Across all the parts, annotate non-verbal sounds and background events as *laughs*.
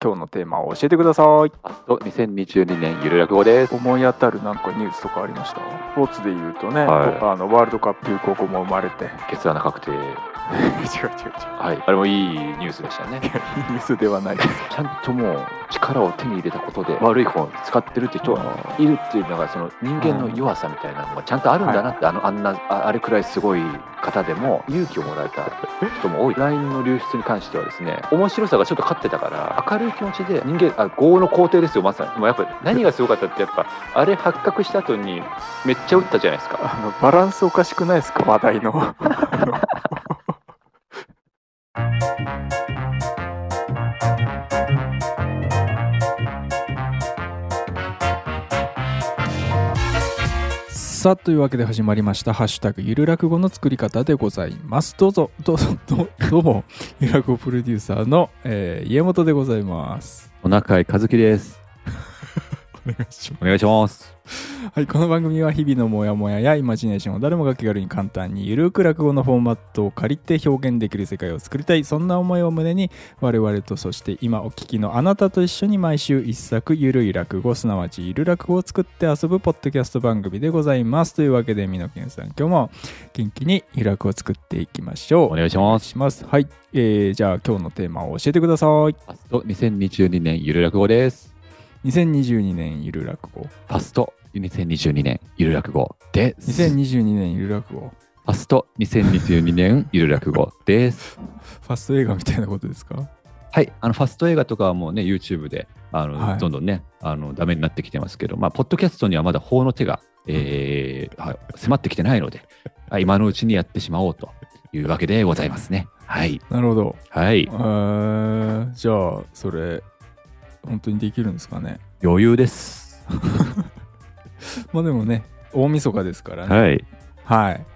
今日のテーマを教えてくださいあと2022年ゆる落語です。思い当たるなんかニュースとかありました？スポーツで言うとね、はいあのワールドカップ高校も生まれて違うケツ穴確定。違う違うはい。あれもいいニュースでしたね。いやいいニュースではないです。ちゃんともう力を手に入れたことで悪い方に使ってるって人がいるっていうのがその人間の弱さみたいなのがちゃんとあるんだなって、あのあんなああれくらいすごい方でも勇気をもらえた人も多い。LINE の流出に関してはですね面白さがちょっと勝ってたから明るい気持ちで人間あ業の皇帝ですよまさに。でもやっぱり何がすごかったってやっぱあれ発覚した後にめっちゃ打ったじゃないですか。あのバランスおかしくないですか話題のあの *laughs* さあというわけで始まりました「ハッシュタグゆる落語」の作り方でございます。どうぞどうぞどうどうもゆる落語プロデューサーの、えー家元でございます。お中井和樹です。*laughs* お願いします。お願いします *laughs* はい、この番組は日々のモヤモヤやイマジネーションを誰もが気軽に簡単にゆるく落語のフォーマットを借りて表現できる世界を作りたい。そんな思いを胸に我々とそして今お聞きのあなたと一緒に毎週一作ゆるい落語すなわちゆる落語を作って遊ぶポッドキャスト番組でございます。というわけでみのけんさん今日も元気にゆる落語を作っていきましょう。お願いします。はい、えー、じゃあ今日のテーマを教えてください。ファスト。2022年ゆる落語です。2022年ゆる落語。ファスト2022年ゆる落語です2022年ゆる落語ファスト2022年ゆる落語です。ファスト映画みたいなことですか？はい、あのファスト映画とかはもうね、YouTube であの、はいどんどんね、あのダメになってきてますけど、まあ、ポッドキャストにはまだ法の手が、えーはい、迫ってきてないので、あ今のうちにやってしまおうというわけでございますね。はい。なるほどはいえ。ー、じゃあそれ本当にできるんですかね？余裕です。*laughs* *laughs* まあでもね大晦日ですからね。はい。はい。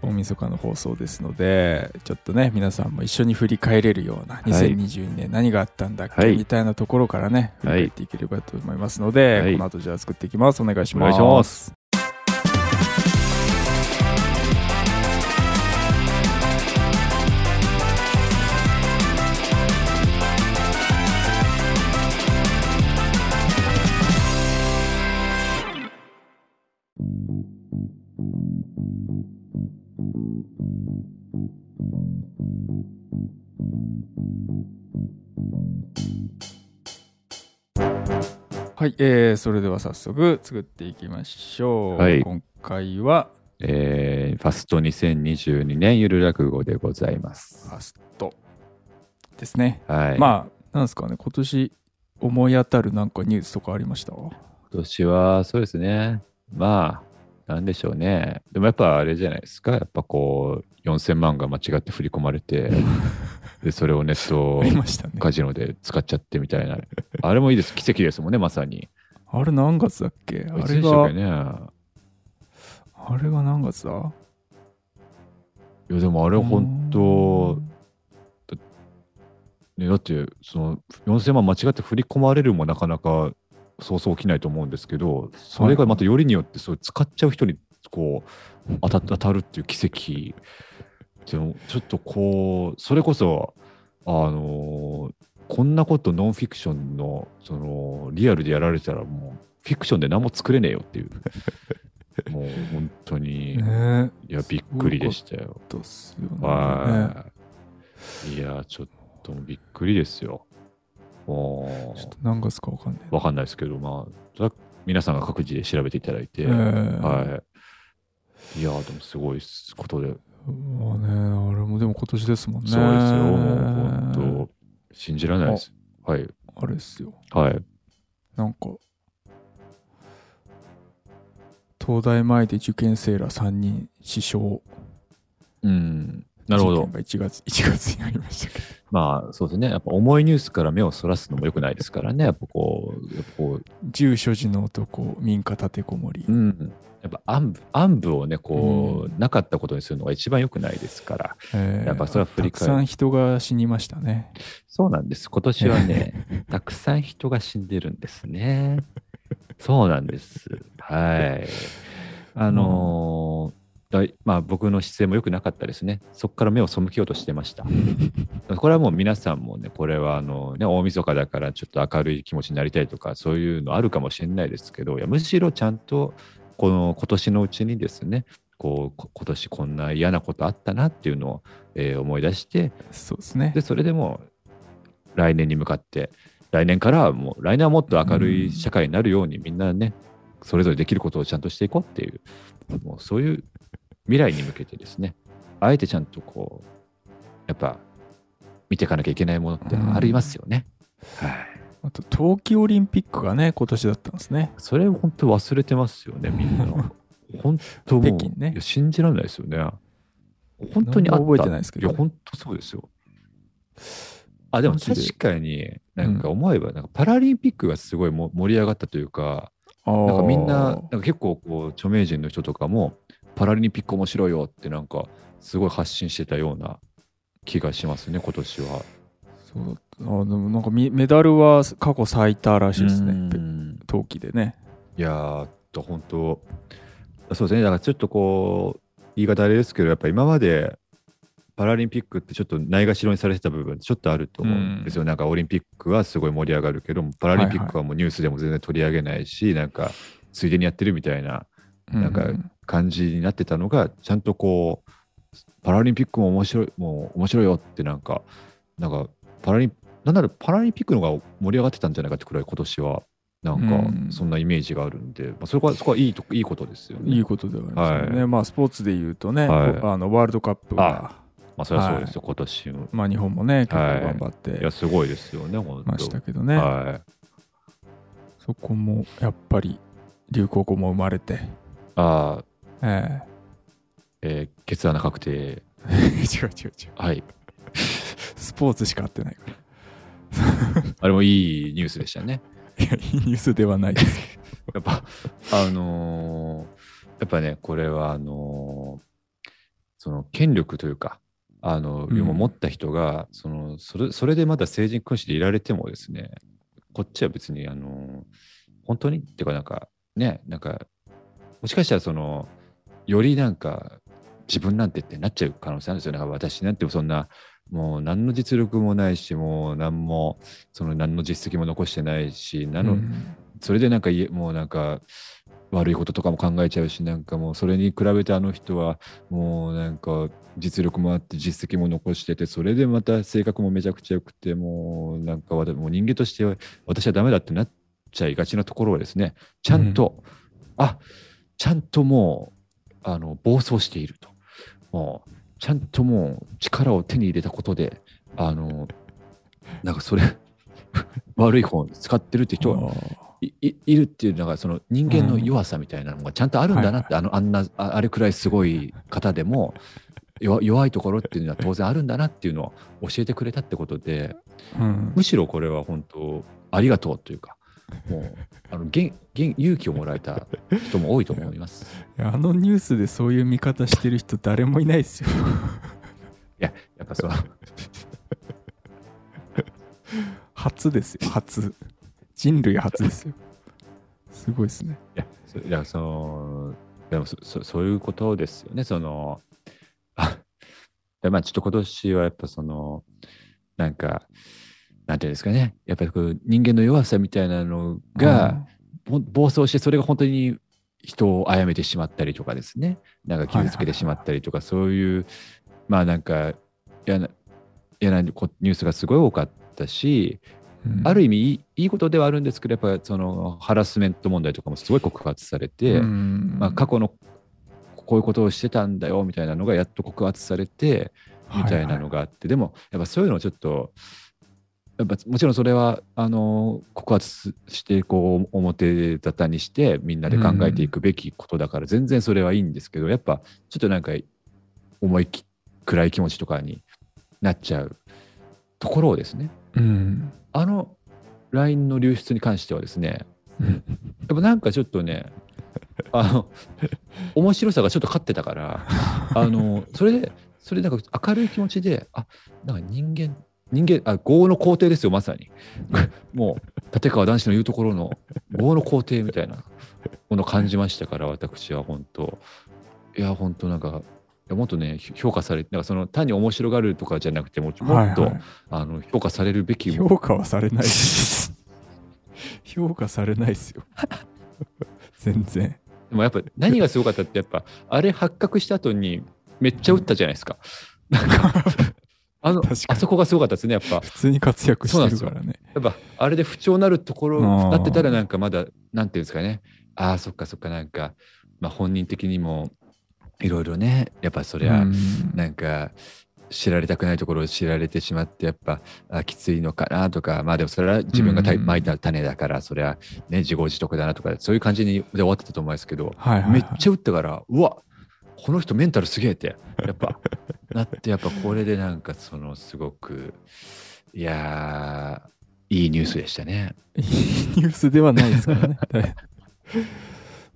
大晦日の放送ですのでちょっとね皆さんも一緒に振り返れるような2022年何があったんだっけ、はい。みたいなところからね振りはい返っていければと思いますので、はい。この後じゃあ作っていきます。お願いしおますはい、えー、それでは早速作っていきましょう、はい今回はえーファスト2022年ゆる落語でございますフ。ァストですねはい。まあ、なんですかね、今年思い当たるなんかニュースとかありました？今年はそうですね。まあ、なんでしょうね。でもやっぱあれじゃないですか。やっぱこう、4000万が間違って振り込まれて、*laughs* で、それをネット。カジノで使っちゃってみたいな。あれもいいです。奇跡ですもんね、まさに。あれ何月だっけ？あれが、ね。あれが何月だ？いや、でもあれ本当、ね、だって、その4000万間違って振り込まれるもなかなかそうそう起きないと思うんですけど、それがまたよりによってそう使っちゃう人にこう当た当たるっていう奇跡。でもちょっとこう、それこそ、あのこんなことノンフィクションのそのリアルでやられたらもうフィクションで何も作れねえよっていう。*laughs* もう本当に、ねいや、びっくりでしたよね。はい。いや、ちょっとびっくりですよ。もちょっと何月かわかんない。う、わかんないですけど、まあ、皆さんが各自で調べていただいて、えーはい。いや、でもすごいことで、まあね、あれもでも今年ですもんね。そうですよ、本当、信じられないです。はい。あれですよ。はい。なんか、東大前で受験生ら3人死傷。うん。なるほど事件。が1月、1月にありましたけど。まあ、そうですね。やっぱ重いニュースから目をそらすのも良くないですからね。やっぱこう、やっぱこう、銃所持の男、民家立てこもり。うん。やっぱ暗部暗部をね、こう、うなかったことにするのが一番良くないですから。えーやっぱそれは振り返るたくさん人が死にましたね。そうなんです。今年はね、*laughs* たくさん人が死んでるんですね。そうなんです。はい。あのーだいまあ、僕の姿勢も良くなかったですね。そこから目を背けようとしてました。*laughs* これはもう皆さんもね、これはあの、ね、大晦日だからちょっと明るい気持ちになりたいとか、そういうのあるかもしれないですけど、いやむしろちゃんとこの今年のうちにですね、こうこ今年こんな嫌なことあったなっていうのを、えー思い出して、そうですねで、それでも来年に向かって、来年からはもう、来年はもっと明るい社会になるように、みんなね、それぞれできることをちゃんとしていこうっていう、もうそういう未来に向けてですね、あえてちゃんとこう、やっぱ、見ていかなきゃいけないものってありますよね。はい。あと冬季オリンピックがね今年だったんですねそれ本当忘れてますよね、みんな。*laughs* 本当もう、北京ねいや信じられないですよね。本当にあった。覚えてないですけどいや、本当そうですよ。あ、でも確かに、なんか思えば、なんかパラリンピックがすごいも盛り上がったというか、ななんかみんな、なんか結構こう著名人の人とかも、パラリンピック面白いよってなんか、すごい発信してたような気がしますね、今年は。そうあでもなんかみメダルは過去最多らしいですうねん。冬季でね。いやーと、本当、そうですね、だからちょっとこう、言い方あれですけど、やっぱ今までパラリンピックってちょっとないがしろにされてた部分、ちょっとあると思うんですよ。なんかオリンピックはすごい盛り上がるけども、パラリンピックはもうニュースでも全然取り上げないし、なんか、ついでにやってるみたいな。なんかう感じになってたのが、ちゃんとこう、パラリンピックも面白い、もう面白いよってなんか、なんか、パラリン、なんならパラリンピックの方が盛り上がってたんじゃないかってくらい今年は、なんうんか、そんなイメージがあるんで、まあ、そこは、そこはいいと、いいことですよね。いいことではありますよね、はまあスポーツで言うとね、はいあのワールドカップがまあ、それはそうですよ、今年も。まあ日本もね結構はい頑張っていや、すごいですよね、本当。ましたけどね、はい。そこもやっぱり流行語も生まれて、ああ、ええー、ケツ穴確定。え *laughs* 違う違う違うはい。スポーツしか合ってないから *laughs* あれもいいニュースでしたね。*laughs* いやいいニュースではないですやっぱ、あのーやっぱね、これは、あのーその権力というか、あの、うん持った人が、その、それ、それでまだ成人君主でいられてもですね、こっちは別に、あのー本当に？っていうか、なんか、ね、なんか、もしかしたら、その、よりなんか、自分なんてってなっちゃう可能性あるんですよ。なんか私なんてそんな、もう何の実力もないし、もう何も、その何の実績も残してないし、何の、うんそれでなんかもうなんか悪いこととかも考えちゃうしなんかもうそれに比べてあの人はもうなんか実力もあって実績も残しててそれでまた性格もめちゃくちゃ良くてもうなんかもう人間としては私はダメだってなっちゃいがちなところはですねちゃんと、あちゃんともうあの暴走していると。もうちゃんともう力を手に入れたことであのなんかそれ *laughs* 悪い方に使ってるって人がいるっていうのがその人間の弱さみたいなのがちゃんとあるんだなって、あのあんなああれくらいすごい方でも弱弱いところっていうのは当然あるんだなっていうのを教えてくれたってことでうん。むしろこれは本当ありがとうというかもうあの元元勇気をもらえた人も多いと思います。いやあのニュースでそういう見方してる人誰もいないですよ。やっぱそう。初ですよ。初。人類初ですよ。すごいですね。いやそいやそのでもそそそういうことですよね。そのあでまあちょっと今年はやっぱそのなんかなんていうんですかね。やっぱりこう人間の弱さみたいなのが、ぼ暴走してそれが本当に人を殺めてしまったりとかですね。なんか傷つけてしまったりとか、そういうまあなんか嫌な嫌なこニュースがすごい多かったし、うん。ある意味いいいいことではあるんですけどやっぱそのハラスメント問題とかもすごい告発されて、うん。まあ、過去のこういうことをしてたんだよみたいなのがやっと告発されてみたいなのがあって、でもやっぱそういうのをちょっとやっぱもちろんそれはあの告発してこう表沙汰にしてみんなで考えていくべきことだから全然それはいいんですけど、やっぱちょっとなんか重いき暗い気持ちとかになっちゃうところをですねうんあの LINE の流出に関してはですねうんやっぱなんかちょっとね、あの、面白さがちょっと勝ってたから、あの、それで、それなんか明るい気持ちで、あ、なんか人間、人間、あ、業の皇帝ですよ、まさに。*laughs* もう、立川談志の言うところの業の皇帝みたいなものを感じましたから、私は本当、いや、本当なんか、もっとね、評価されて、なんかその単に面白がるとかじゃなくて、ももっと、はいはいあの評価されるべきも評価はされないです。*laughs* 評価されないですよ。*laughs* 全然。でもやっぱ何がすごかったって、やっぱあれ発覚した後にめっちゃ打ったじゃないですか。なんかあのあそこがすごかったですね、やっぱ。普通に活躍してるからね。やっぱあれで不調なるところなってたらなんかまだなんていうんですかね。ああそっかそっかなんか、まあ、本人的にもいろいろねやっぱそりゃ、うん。なんか知られたくないところを知られてしまってやっぱあきついのかなとかまあでもそれは自分がまいた種だからそれはね自業自得だなとかそういう感じにで終わってたと思うんですけど、はいはいはい。めっちゃ打ったからうわこの人メンタルすげえってやっぱなってやっぱこれでなんかそのすごくいやーいいニュースでしたね。いいニュースではないですからね。*laughs* はい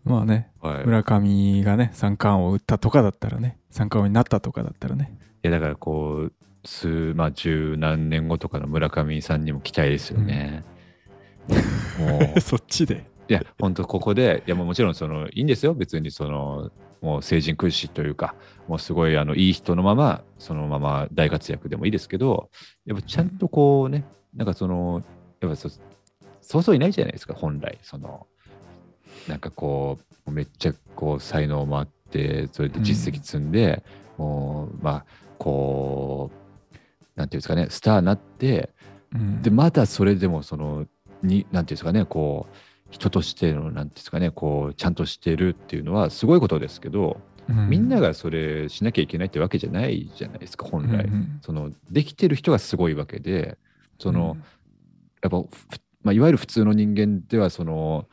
まあね、はい、い村上がね、三冠王を打ったとかだったらね、三冠王になったとかだったらね。やだからこう数まあ十何年後とかの村上さんにも期待ですよね。もう *laughs* そっちで。いや本当ここでいやもうもちろんそのいいんですよ別にそのもう成人君子というかもうすごいあのいい人のままそのまま大活躍でもいいですけどやっぱちゃんとこうねなんかそのやっぱそそうそういないじゃないですか本来。そのなんかこうめっちゃこう才能もあってそれで実績積んで、もうまあこうなんていうんですかねスターになってうん。でまだそれでもそのになんていうんですかねこう人としてのなんていうんですかねこうちゃんとしてるっていうのはすごいことですけど、うみんながそれしなきゃいけないってわけじゃないじゃないですか本来、うんうん。そのできてる人がすごいわけでその、うん。やっぱふまあ、いわゆる普通の人間ではその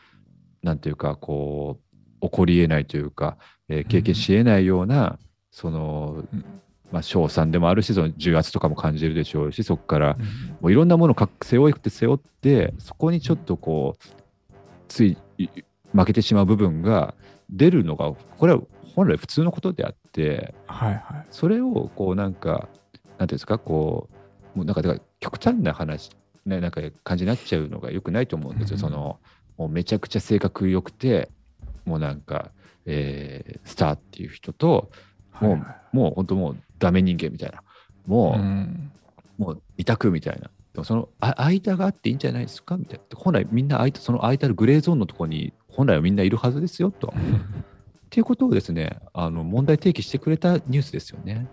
なんていうかこう起こりえないというか、えー経験しえないような、そのうん。まあ賞賛でもあるしその重圧とかも感じるでしょうしそこからうん。もういろんなものをか背負って背負ってそこにちょっとこうついい負けてしまう部分が出るのがこれは本来普通のことであってはいはい。それをこうなんかなんていうんですかこうもうなんかだから極端な話ねなんか感じになっちゃうのが良くないと思うんですよ、うん。そのもうめちゃくちゃ性格良くてもうなんか、えースターっていう人ともう,、はいはい。もう本当もうダメ人間みたいな。もう、うん。もう二択みたいな。でもそのあ間があっていいんじゃないですかみたいな。本来みんなその空いたるグレーゾーンのところに本来はみんないるはずですよと。っていうことをですね、あの問題提起してくれたニュースですよね。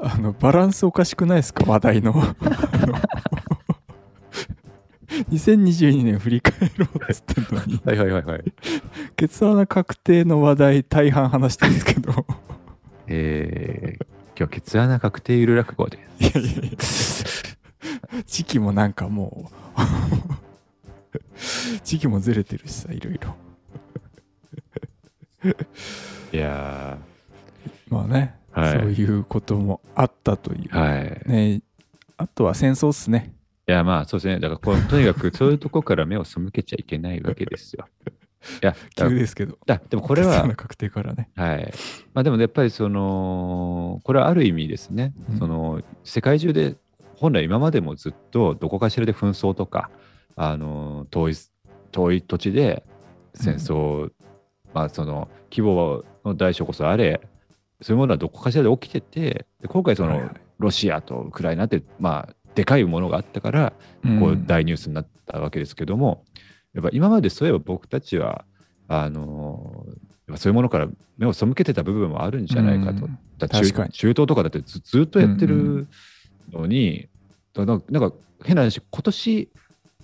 あのバランスおかしくないですか？話題のあの2022年振り返ろうっつってんのに *laughs* はいはいはいはい。ケツ穴確定の話題大半話してるんですけど *laughs* えー、今日、ケツ穴確定ゆる落語でいやいやいや *laughs* 時期もなんかもう *laughs* 時期もずれてるしさいろいろ。いやまあね、はい。そういうこともあったという、ー、はい。いねあとは戦争っすね。や、まあそうですね。だからこう、*laughs* とにかくそういうとこから目を背けちゃいけないわけですよ。いや、だ急ですけど。だでもこれは確定からね。はい。まあでもやっぱりその、これはある意味ですね、うん。その世界中で本来今までもずっとどこかしらで紛争とか、あの遠い遠い土地で戦争、まあその規模の大小こそあれ、そういうものはどこかしらで起きてて、で今回その、ロシアとウクライナって、まあ、でかいものがあったから、こう大ニュースになったわけですけども、やっぱ今までそういえば僕たちはあのそういうものから目を背けてた部分もあるんじゃないかと。うん。だ中中東とかだってずずっとやってうんうるのに、だなんかなんか変な話今年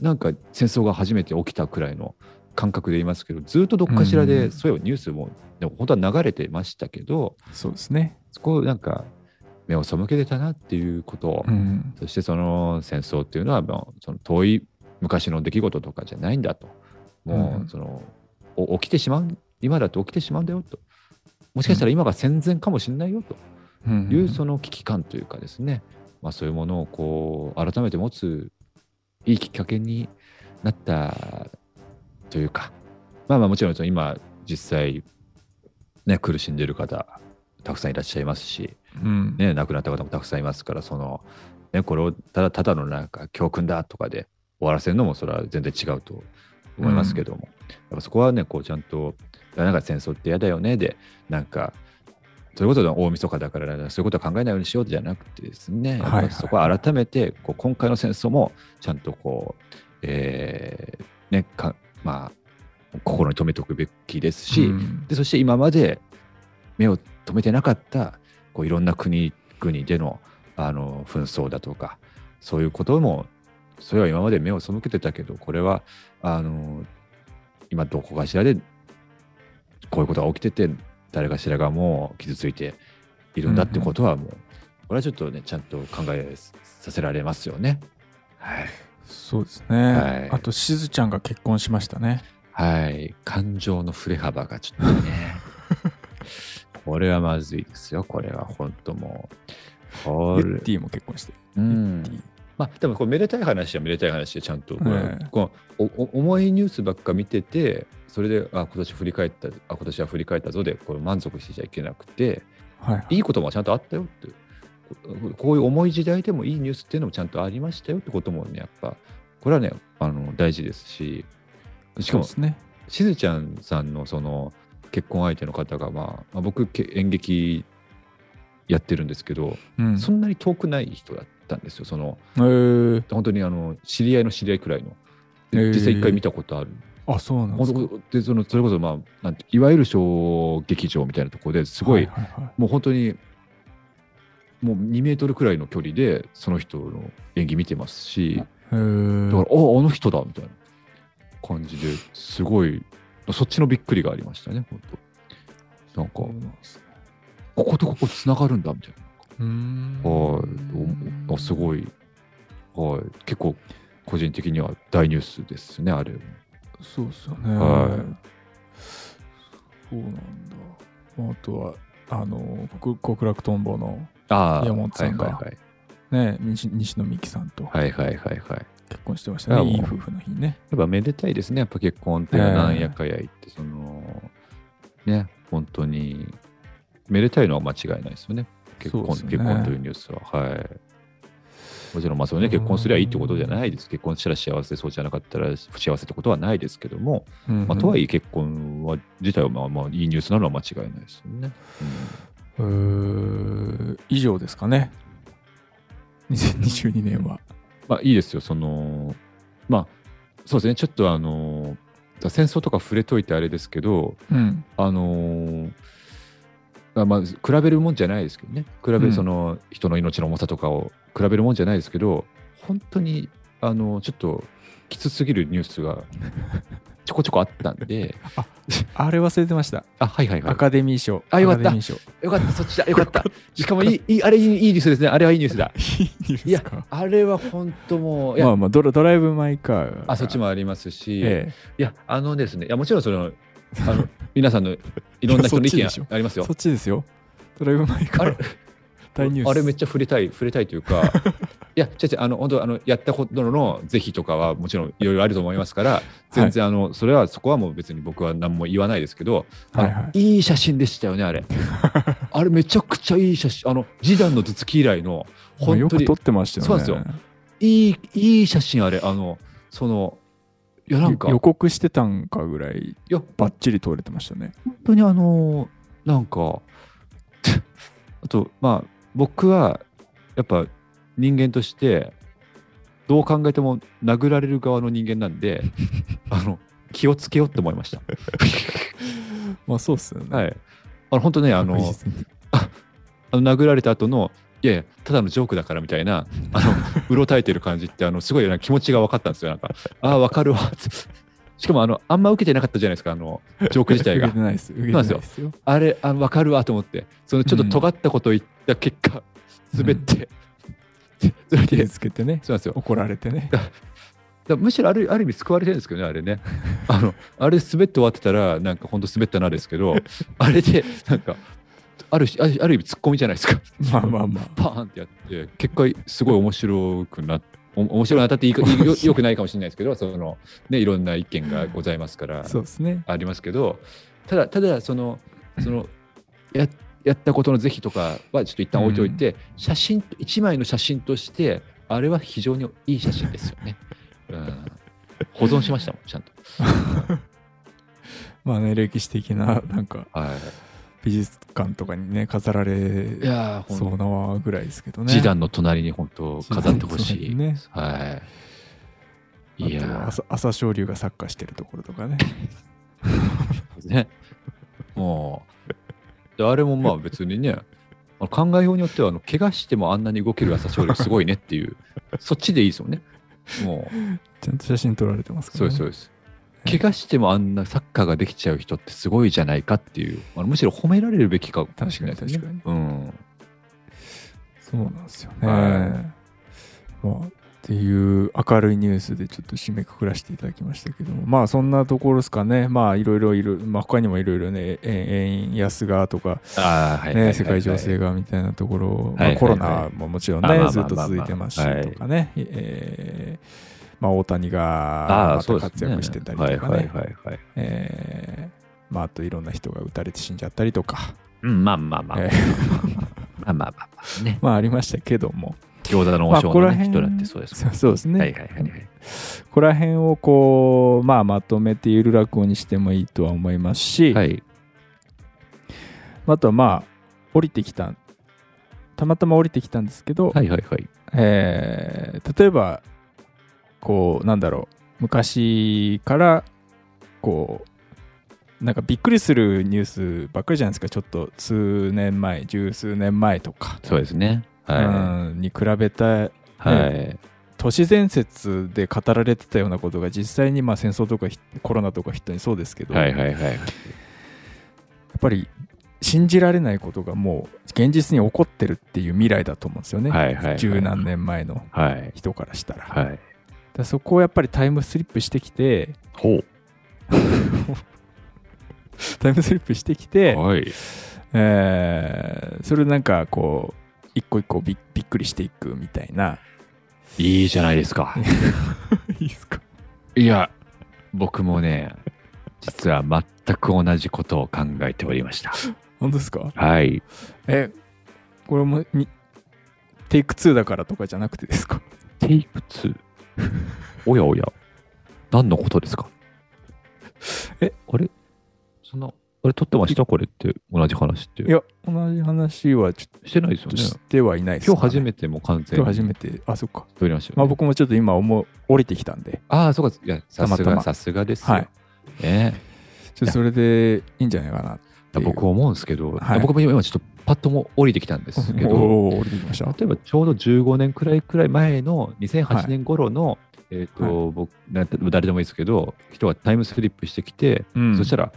なんか戦争が初めて起きたくらいの感覚で言いますけどずっとどっかしらうんでそういえばニュースもでも本当は流れてましたけどそうですね。そこをなんか目を背けてたなっていうことを、うん。そしてその戦争っていうのはもうその遠い昔の出来事とかじゃないんだと。もうその、お起きてしまう、今だと起きてしまうんだよと。もしかしたら今が戦前かもしれないよとうんいうその危機感というかですね、まあ、そういうものをこう改めて持ついいきっかけになったというか、まあまあもちろん今実際ね苦しんでいる方たくさんいらっしゃいますし、うん。ね、亡くなった方もたくさんいますから、その、ね、これをただただのなんか教訓だとかで終わらせるのもそれは全然違うと思いますけども、ぱそこはね、こうちゃんと、なんか戦争って嫌だよねで、なんか、そういうことで大晦日だから、そういうことは考えないようにしようじゃなくてですね、はいそこは改めてこう今回の戦争もちゃんとこう、えーねかまあ、心に留めておくべきですし、うん。でそして今まで目を留めてなかったこういろんな国々でのあの紛争だとかそういうこともそれは今まで目を背けてたけどこれはあの今どこかしらでこういうことが起きてて誰かしらがもう傷ついているんだってことはもう、これはちょっとねちゃんと考えさせられますよね。はい、そうですね、はい。あとしずちゃんが結婚しましたね。はい、感情の振れ幅がちょっとね。*laughs* これはまずいですよ。これは本当もう。ユッティも結婚して。うん。ユッティまあでもこうめでたい話はめでたい話でちゃんとこれええ。こうおお重いニュースばっか見ててそれであ今年振り返ったあ今年は振り返ったぞでこう満足してちゃいけなくてはいい。いこともちゃんとあったよってここういう重い時代でもいいニュースっていうのもちゃんとありましたよってこともねやっぱこれはねあの大事ですししかもね。しずちゃんさんのその結婚相手の方が、まあ、まあ僕け演劇やってるんですけど、うん。そんなに遠くない人だったんですよ。そのえー、本当にあの知り合いの知り合いくらいの。でへー。実際一回見たことある、あそうなんですか。でそのそれこそ、まあ、なんていわゆる小劇場みたいなところですごい、はいはいはい。もう本当にもう2メートルくらいの距離でその人の演技見てますし、だから、あ、あの人だみたいな感じですごい、そっちのびっくりがありましたね、本当。なんかこことここつながるんだみたいな。はいすごい。はい。結構、個人的には大ニュースですね、あれ。そうですよね。はいそうなんだ。あとは、あの、極極楽とんぼの山本さんがはいね、西西野美紀さんとはいはい。はいはいはいはい。結婚してましたね。いい夫婦の日ね。やっぱめでたいですね、やっぱ結婚ってなんやかや言って、その、ね、本当に、めでたいのは間違いないですよね。結婚、ね結婚というニュースは。はい。もちろん、まあそうね、結婚すりゃいいってことじゃないです。結婚したら幸せ、そうじゃなかったら不幸せってことはないですけども、まあ、とはいえ。え結婚は自体はまあまあいいニュースなのは間違いないですよね。うー以上ですかね。2022年は。まあいいですよ、その、まあそうですね、ちょっとあの、戦争とか触れといてあれですけど、うん。あのーあまあ、比べるもんじゃないですけどね、比べその人の命の重さとかを比べるもんじゃないですけど、本当にあのちょっときつすぎるニュースが *laughs* ちょこちょこあったんで、あれ忘れてました。あ、はいはいはい。アカデミー賞。あよかった。よかった、そっちだ、よかった。しかもいい、あれいいニュースですね、あれはいいニュースだ。*laughs* いいニュースいやか。、あれは本当もう、まあまあドラ、ドライブ・マイ・カーが。あそっちもありますし、えいや、あのですね、いや、もちろんその、あの皆さんのいろんな人の意見。ありますよ *laughs* そ。っちですよ。ドライブ・マイ・カあれ？ー。大ニュース。あれめっちゃ触れたい、触れたいというか、*laughs* いや、違う違う、あの、本当あの、やったことの是非とかはもちろんいろいろあると思いますから、全然、あの、それは、そこはもう別に僕は何も言わないですけど、はいはいいい写真でしたよね、あれ。*laughs* あれめちゃくちゃいい写真、あの、示談の頭突き以来の、まあ本当によく撮ってましたよね。そうなんですいい、いい写真、あれ、あの、その、いや、なんか、予告してたんかぐらいいや、バッチリ撮れてましたね。本当にあのなんか *laughs* あとまあ僕はやっぱ人間としてどう考えても殴られる側の人間なんで *laughs* あの気をつけようって思いました。*laughs* まあそうっすよね。はい。あの本当ねあの確実にあの殴られた後のいやいやただのジョークだからみたいなあのうろたえてる感じってあのすごい気持ちが分かったんですよなんか *laughs* ああ分かるわしかもあのあんま受けてなかったじゃないですかあのジョーク自体が受けてないです。受けてななんいでですすよ。あれ、あ分かるわと思って、そのちょっと尖ったことを言った結果、滑って、それ手で、*laughs* つけてね。そうなんですよ。怒られてね。むしろあるある意味救われてるんですけどね、あれね。*laughs* あの、あれ滑って終わってたら、なんか本当滑ったなですけど、あれで、なんか、あるしあるある意味ツッコミじゃないですか。まあまあまあ。パーンってやって、結果、すごい面白くなって、お面白いなったって言いいよよくないかもしれないですけど、*laughs* その、ね、いろんな意見がございますから。そうですね。ありますけどただただそのそのややったことの是非とかはちょっと一旦置いておいて、写真一枚の写真としてあれは非常にいい写真ですよね、うん、保存しましたもんちゃんと *laughs* まあね歴史的ななんかは美術館とかにね飾られそうなぐらいですけどね示談の隣に本当飾ってほしい。示談のはい。いや朝朝青龍がサッカーしてるところとかねね。もう、であれもまあ *laughs* 別にね、考えようによっては、あの怪我してもあんなに動ける朝青龍すごいねっていう、そっちでいいですよね。もう、ちゃんと写真撮られてますから、ね、そうです、そうです。怪我してもあんなサッカーができちゃう人ってすごいじゃないかっていう、あのむしろ褒められるべきか。もしれないですね。確うん。そうなんですよね、はまあっていう明るいニュースでちょっと締めくくらせていただきましたけども。まあそんなところですかね。まあいろいろいる、まあ、他にもいろいろねえ円安がとか世界情勢がみたいなところ、はいはいはい。まあ、コロナももちろんね、ずっと続いてますしとかね、えーまあ、大谷あがまた活躍してたりとかね、あ、あといろんな人が撃たれて死んじゃったりとか、うん、まあまあまあ。えまあまあまあまあ。ね。*laughs* まあありましたけども、餃子の王将の、ね、人だってそうですそうですね、はいはいはいはい。ここら辺をこう、まあ、まとめてゆる落語にしてもいいとは思いますし、はい。あとはまあ降りてきたたまたま降りてきたんですけど、はいはいはい。えー例えばこうなんだろう昔からこうなんかびっくりするニュースばっかりじゃないですかちょっと数年前十数年前とか、そうですね。はうんに比べたい。はい。都市伝説で語られてたようなことが実際にまあ戦争とかひコロナとか人にそうですけど、はいはいはい。やっぱり信じられないことがもう現実に起こってるっていう未来だと思うんですよね、はいはいはい十何年前のはい。人からしたら。はい。だからそこをやっぱりタイムスリップしてきてほ *laughs* タイムスリップしてきう。て、はい。えーそれなんかこう一個一個びびっくりしていくみたいないいじゃないですか。*laughs* いいですか？いや、僕もね、実は全く同じことを考えておりました。本当ですか？はい。えこれもにテイク2だからとかじゃなくてですか？テイク2。*laughs* おやおや。何のことですか？え？あれ？そんな、あれ撮ってました？これって同じ話って。いや同じ話はちょっしてないですよとね。してはいないです、今日初めてもう完全に今日初めてあそっか撮りましたよ、ね。まあ僕もちょっと今思う降りてきたんでああ、そうか。いや、さすが、さすがですよ。はいねちょっとそれでいいんじゃないかな僕思うんですけど、はい。僕も今ちょっとパッとも降りてきたんですけど、例えばちょうど15年くらいくらい前の2008年頃の、えっ、と、僕な誰でもいいですけど、人がタイムスリップしてきて、うん。そしたら、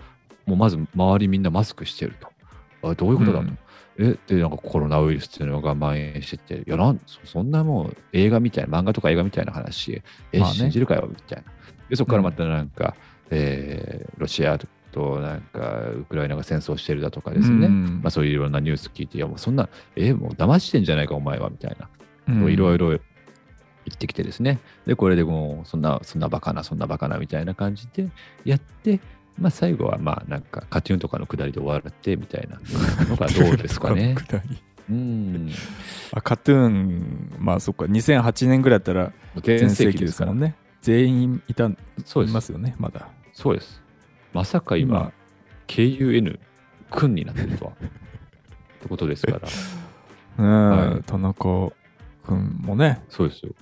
もうまず周りみんなマスクしてると。あどういうことだと。うん。えで、なんかコロナウイルスっていうのが蔓延してて、いやなんそ、そんなもう映画みたいな、漫画とか映画みたいな話、え、まあね。信じるかよみたいな。で、そこからまたなんか、えーロシアとなんかウクライナが戦争してるだとかですね、うん。まあ、そういういろんなニュース聞いて、いやもうそんな、えもう騙してんじゃないか、お前はみたいな、うん。いろいろ言ってきてですね、で、これでもう、そんな、そんなバカな、そんなバカなみたいな感じでやって、まあ、最後は、まあ、なんか、カテューンとかのくだりで終わってみたいな。*laughs* のがどうですかね。うん。あカトゥーンまあそっか。2008年ぐらいだったら全全盛期ですすからね。全員いたそうで。いますすよねまだ。そうです。まさか今今、KUN 君になってるとは。ってことですから。*laughs* うん、はい田中君もねそうですよ。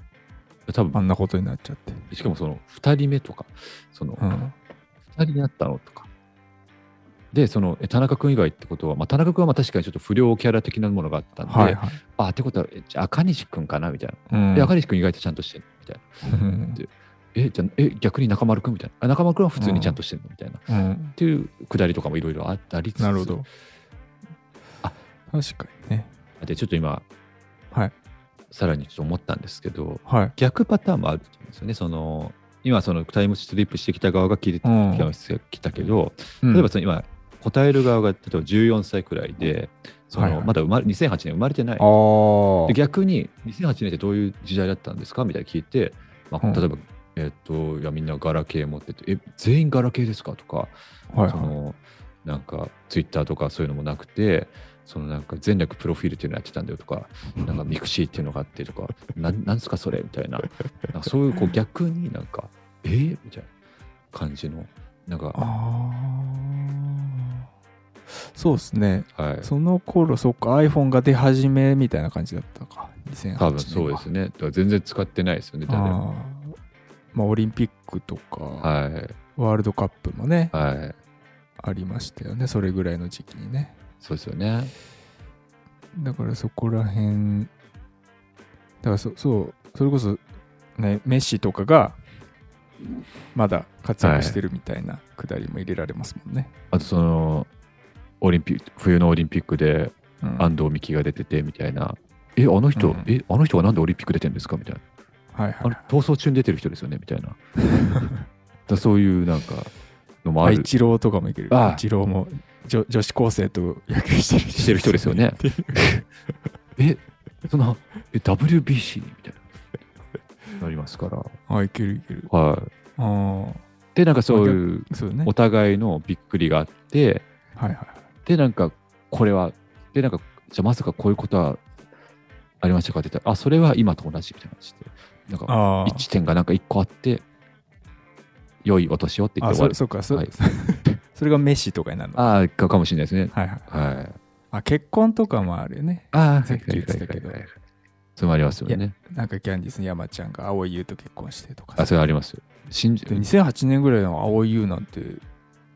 多あ分んなことになっちゃって、しかもその2人目とか、そのうん、2人になったのとか。で、そのえ田中君以外ってことは、まあ、田中君はまあ確かにちょっと不良キャラ的なものがあったんで、はいはい、あ、ってことは、えじゃあ赤西君かなみたいな。うんで、赤西君意外とちゃんとしてるみたいな。うんでえ、じゃあ、え、逆に中丸君みたいな。あ中丸君は普通にちゃんとしてるのみたいな。っうん、ていうくだりとかもいろいろあったりつつ。なるほど。あ。確かにね。で、ちょっと今、はい。さらにちょっと思ったんですけど、はい。逆パターンもあるんですよね。その今、そのタイムスリップしてきた側が聞いてうん。きたけど、うん。例えばその今、答える側が例えば14歳くらいで、そのはいはい。まだ生まれ2008年生まれてない。逆に2008年ってどういう時代だったんですかみたいな聞いて、まあ、うん。例えば、えっといやみんなガラケー持ってて、え、全員ガラケーですか？とか、はいはい。そのなんかツイッターとかそういうのもなくて、そのなんか前略プロフィールっていうのやってたんだよとか、なんか mixi っていうのがあってとか、なんなんすかそれ？みたいな、なんかそういうこう逆になんか、え？ーみたいな感じの、なんかあそうですね。はい。その頃そっか iPhone が出始めみたいな感じだったか。2008年多分そうですね。全然使ってないですよね、誰も。まあオリンピックとか、はい。ワールドカップもねはい。ありましたよねそれぐらいの時期にねそうですよね。だからそこら辺だからそそうそれこそねメッシとかがまだ活躍してるみたいなくだりも入れられますもんね、あとその、オリンピック、冬のオリンピックでうん安藤美希が出ててみたいな。え、あの人、うんえ、あの人がなんでオリンピック出てるんですか？みたいな。はいはいあれ、逃走中に出てる人ですよねみたいな。*laughs* だそういうなんかのもあるあイチローとかもいけるイチローも女女子高生と野球してるしてる人ですよね。*laughs* え、その、え、WBC みたいな。なりますから。あいけるいけるはい。あで、なんかそういうねお互いのびっくりがあって、はいはいで、なんかこれは、で、なんか、じゃあまさかこういうことはありましたかって言ったら、あ、それは今と同じみたいな感じで、なんか一点がなんか一個あって、良いお年をって言っあて終わる。そそっかそ,、はい *laughs* それがメッシとかになるの？ああ、かかもしれないですね。はいはいはい。あ結婚とかもあるよねああ、さっき言ってたけどそれもありますよね。なんかキャンディースの山ちゃんが蒼井優と結婚してとかあ、それありますよ。信じで2008年ぐらいの蒼井優なんて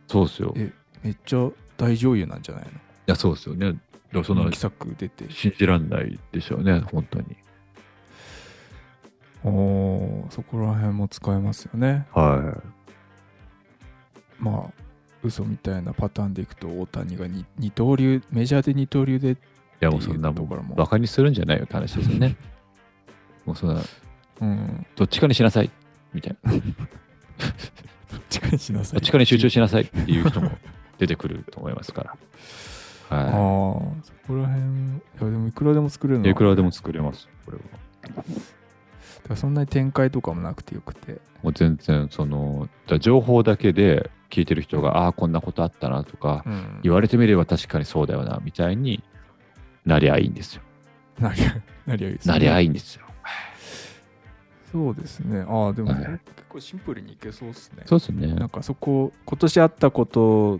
そうですよ。いえめっちゃ大女優なんじゃないや、そうですよね。だからそのの人気作出て信じらんないでしょうね、本当に。おおそこら辺も使えますよねはまあ嘘みたいなパターンでいくと大谷がに二刀流メジャーで二刀流でい。いや、もうそんなもん、ところもバカにするんじゃないよって話ですよね。もうそんな、うんどっちかにしなさい、みたいな。力にしなさいどっちかに集中しなさいっていう人も出てくると思いますから。ああはそこら辺いやでもいくらでも作れるのい。いくらでも作れます、これは。そんなに展開とかもなくてよくてもう全然、その、情報だけで聞いてる人が、ああー、こんなことあったなとか、うん言われてみれば確かにそうだよな、みたいになりゃいいんですよ。なりゃ *laughs* なりゃいいですねなりゃいいんですよ。そうですねああでも、はい結構シンプルにいけそうですねそうですねな。んかそこ今年あったこと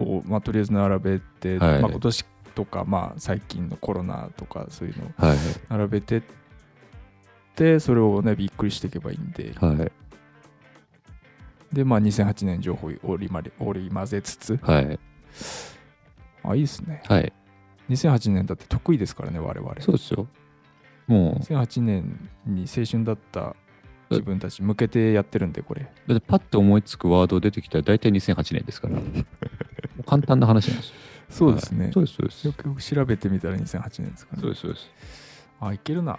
を、まあ、とりあえず並べて、はいまあ、今年とか、まあ、最近のコロナとかそういうのをはい。並べてってそれをねびっくりしていけばいいんではい。でまあ2008年情報を織りまれ織り交ぜつつはい。あいいですねはい。2008年だって得意ですからね我々そうですよ。もう、2008年に青春だった自分たち向けてやってるんでこれだってパッと思いつくワード出てきたら大体2008年ですから。*laughs* 簡単な話なんですよ。そうですね、はいそうです、そうです。よくよく調べてみたら2008年ですからねそうです、そうです。あいけるな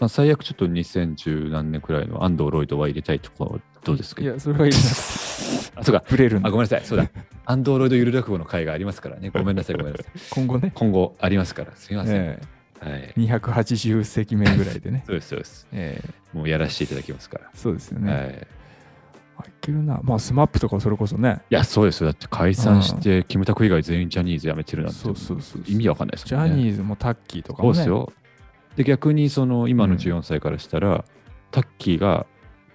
まあ、最悪ちょっと2010何年くらいの安藤ロイドは入れたいところどうですか？いやそれはいります *laughs* あ、そうか。あ、ブレるんでごめんなさい。そうだ。アンドロイドゆる落語の会がありますからね。*laughs* ごめんなさい、ごめんなさい。今後ね、今後ありますから。すみません。えはい。え280席目ぐらいでね、*laughs* そうです、そうです。ええもうやらせていただきますから。そうですよね、はい。あいけるなまあスマップとかそれこそねいや、そうですよ。だって解散して、キムタク以外全員ジャニーズ辞めてるなんて、そうそうそう意味わかんないですもんね。ジャニーズもタッキーとかもねそうですよ。で、逆に、その、今のうん。14歳からしたら、タッキーが、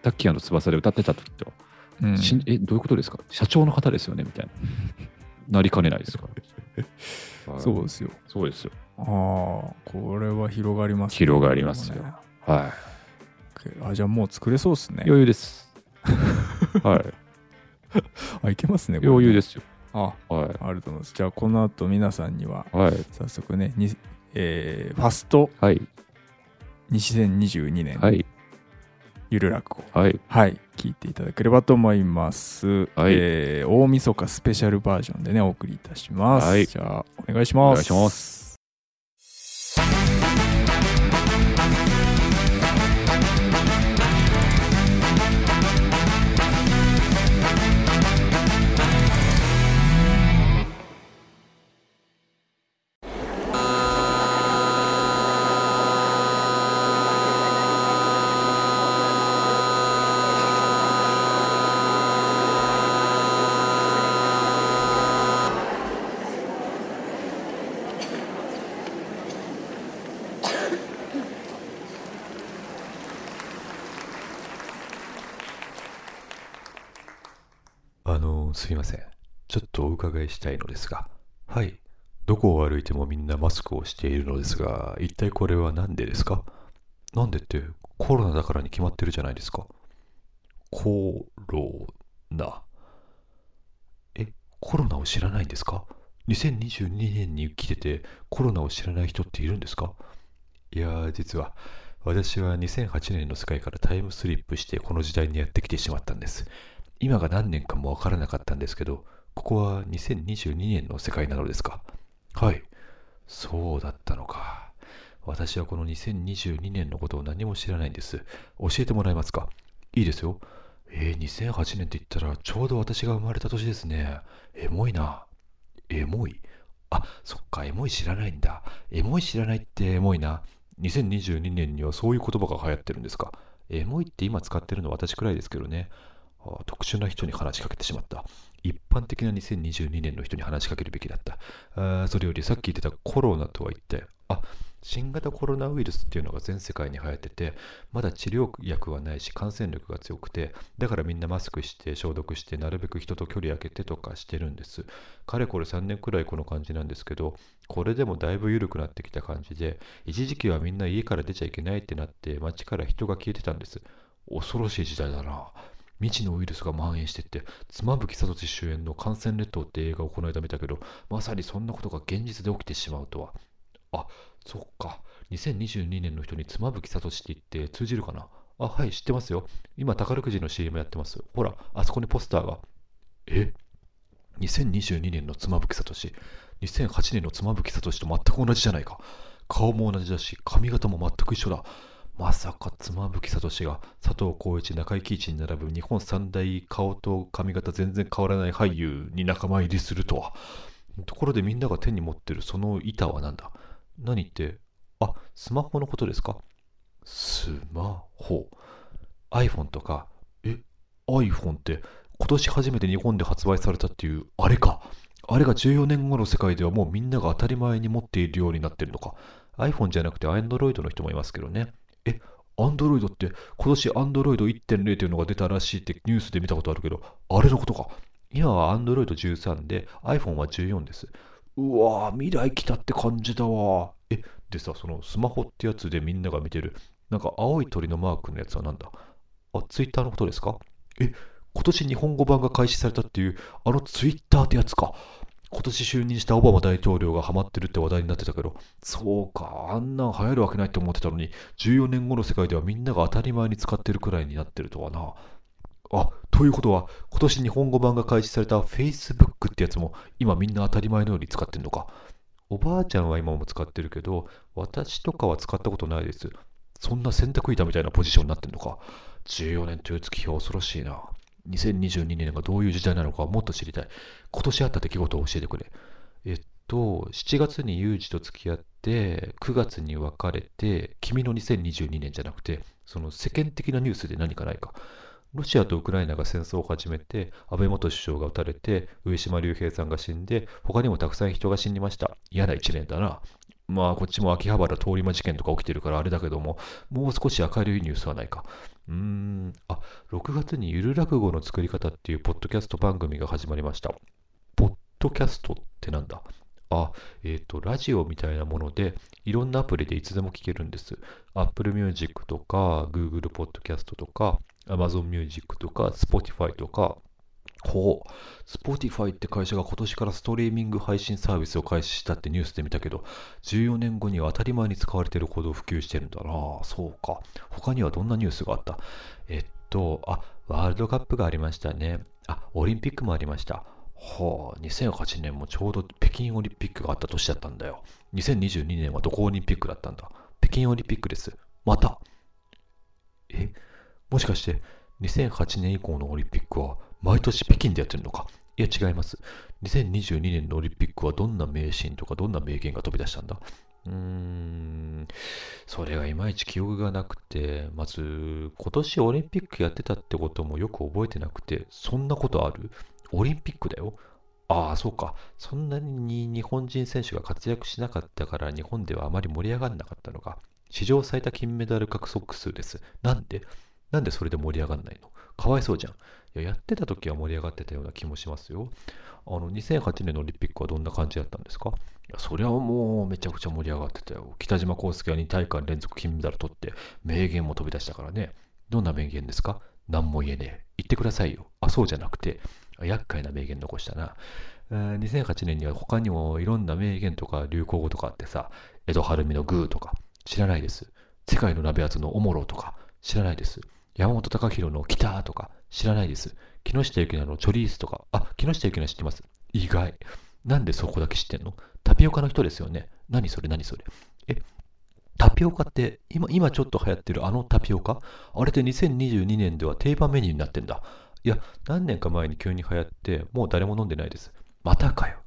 タッキー翼で歌ってた時と、うん。え、どういうことですか？社長の方ですよね？みたいな。なりかねないですか？*laughs* そうですよ。そうですよ。ああこれは広がりますね。広がりますよ。ね。はあじゃあもう作れそうっすい。ね。余裕です。*laughs* はい。あいけますね余裕ですすよ。あはありがとうございます。じゃあこの後皆さんには。早速ねに、えーファスト。はい。2022年、はい。ゆる落語。はい。はい。聞いていただければと思います、はい。えー大晦日スペシャルバージョンでねお送りいたします、はい。じゃあお願いします。お願いしますしたいのですが、はい。どこを歩いてもみんなマスクをしているのですが、一体これは何でですか？なんでってコロナだからに決まってるじゃないですか。コロナ。え、コロナを知らないんですか ?2022 年に来ててコロナを知らない人っているんですか？いや、実は私は2008年の世界からタイムスリップしてこの時代にやってきてしまったんです。今が何年かもわからなかったんですけど、ここは2022年の世界なのですか？はい。そうだったのか。私はこの2022年のことを何も知らないんです。教えてもらえますか？いいですよ。えー、2008年って言ったらちょうど私が生まれた年ですね。エモいな。エモいあ、そっか、エモい知らないんだ。エモい知らないってエモいな。2022年にはそういう言葉が流行ってるんですか？エモいって今使ってるのは私くらいですけどね。特殊な人に話しかけてしまった。一般的な2022年の人に話しかけるべきだった。あそれよりさっき言ってたコロナとは一体、あ、新型コロナウイルスっていうのが全世界に流行ってて、まだ治療薬はないし感染力が強くて、だからみんなマスクして消毒して、なるべく人と距離空けてとかしてるんです。かれこれ3年くらいこの感じなんですけど、これでもだいぶ緩くなってきた感じで、一時期はみんな家から出ちゃいけないってなって、街から人が消えてたんです。恐ろしい時代だな。未知のウイルスが蔓延してって、妻夫木聡主演の感染列島って映画をこの間見たけど、まさにそんなことが現実で起きてしまうとは。あ、そっか。2022年の人に妻夫木聡って言って通じるかな？あ、はい、知ってますよ。今、宝くじの CM やってます。ほら、あそこにポスターが。え ?2022 年の妻夫木聡、2008年の妻夫木聡と全く同じじゃないか。顔も同じだし、髪型も全く一緒だ。まさか妻夫木聡が佐藤浩市、中井貴一に並ぶ日本三大顔と髪型全然変わらない俳優に仲間入りするとは。ところでみんなが手に持ってるその板は何だ？何って、あ、スマホのことですか？スマホ。iPhone とか、え、iPhone って今年初めて日本で発売されたっていう、あれか？あれが14年後の世界ではもうみんなが当たり前に持っているようになってるのか？iPhone じゃなくて Android の人もいますけどね。え、アンドロイドって今年アンドロイド1.0というのが出たらしいってニュースで見たことあるけど、あれのことか。今はアンドロイド13で iPhone は14です。うわぁ、未来来たって感じだわ。え、でさ、そのスマホってやつでみんなが見てる、なんか青い鳥のマークのやつはなんだ？あ、ツイッターのことですか？え、今年日本語版が開始されたっていう、あのツイッターってやつか。今年就任したオバマ大統領がハマってるって話題になってたけど、そうか、あんなん流行るわけないって思ってたのに、14年後の世界ではみんなが当たり前に使ってるくらいになってるとはな。あ、ということは、今年日本語版が開始された Facebook ってやつも今みんな当たり前のように使ってるのか。おばあちゃんは今も使ってるけど、私とかは使ったことないです。そんな洗濯板みたいなポジションになってるのか。14年という月日は恐ろしいな。2022年がどういう時代なのかもっと知りたい。今年あった出来事を教えてくれ。えっと、7月にユージと付き合って、9月に別れて、君の2022年じゃなくて、その世間的なニュースで何かないか。ロシアとウクライナが戦争を始めて、安倍元首相が撃たれて、上島竜兵さんが死んで、他にもたくさん人が死にました。嫌な一年だな。まあ、こっちも秋葉原通り魔事件とか起きてるからあれだけども、もう少し明るいニュースはないか。うーん、あ、6月にゆる落語の作り方っていうポッドキャスト番組が始まりました。ポッドキャストってなんだ？あ、えっ、ー、と、ラジオみたいなもので、いろんなアプリでいつでも聞けるんです。Apple Music とか、Google Podcast とか、Amazon Music とか、Spotify とか、ほう。Spotify って会社が今年からストリーミング配信サービスを開始したってニュースで見たけど、14年後には当たり前に使われてるほど普及してるんだな。そうか。他にはどんなニュースがあった？えっと、あ、ワールドカップがありましたね。あ、オリンピックもありました。はあ、2008年もちょうど北京オリンピックがあった年だったんだよ。2022年はどこオリンピックだったんだ？北京オリンピックです。また。え？もしかして2008年以降のオリンピックは毎年北京でやってるのか？いや違います。2022年のオリンピックはどんな名シーンとかどんな名言が飛び出したんだ？うーん、それがいまいち記憶がなくて、まず、今年オリンピックやってたってこともよく覚えてなくて、そんなことある？オリンピックだよ。ああ、そうか。そんなに日本人選手が活躍しなかったから日本ではあまり盛り上がらなかったのか。史上最多金メダル獲得数です。なんで？なんでそれで盛り上がらないの？かわいそうじゃん。や、やってた時は盛り上がってたような気もしますよ。あの、2008年のオリンピックはどんな感じだったんですか？いや、それはもうめちゃくちゃ盛り上がってたよ。北島康介は2大会連続金メダル取って、名言も飛び出したからね。どんな名言ですか？何も言えねえ。言ってくださいよ。あ、そうじゃなくて、厄介な名言残したな。2008年には他にもいろんな名言とか流行語とかあってさ、江戸晴美のグーとか知らないです。世界の鍋厚のおもろとか知らないです。山本隆弘のギターとか知らないです。木下ゆきなのチョリースとか、あ、木下ゆきな知ってます。意外。なんでそこだけ知ってんの？タピオカの人ですよね。何それ？何それ？え、タピオカって今、今ちょっと流行ってるあのタピオカ？あれって2022年では定番メニューになってんだ。いや、何年か前に急に流行って、もう誰も飲んでないです。またかよ。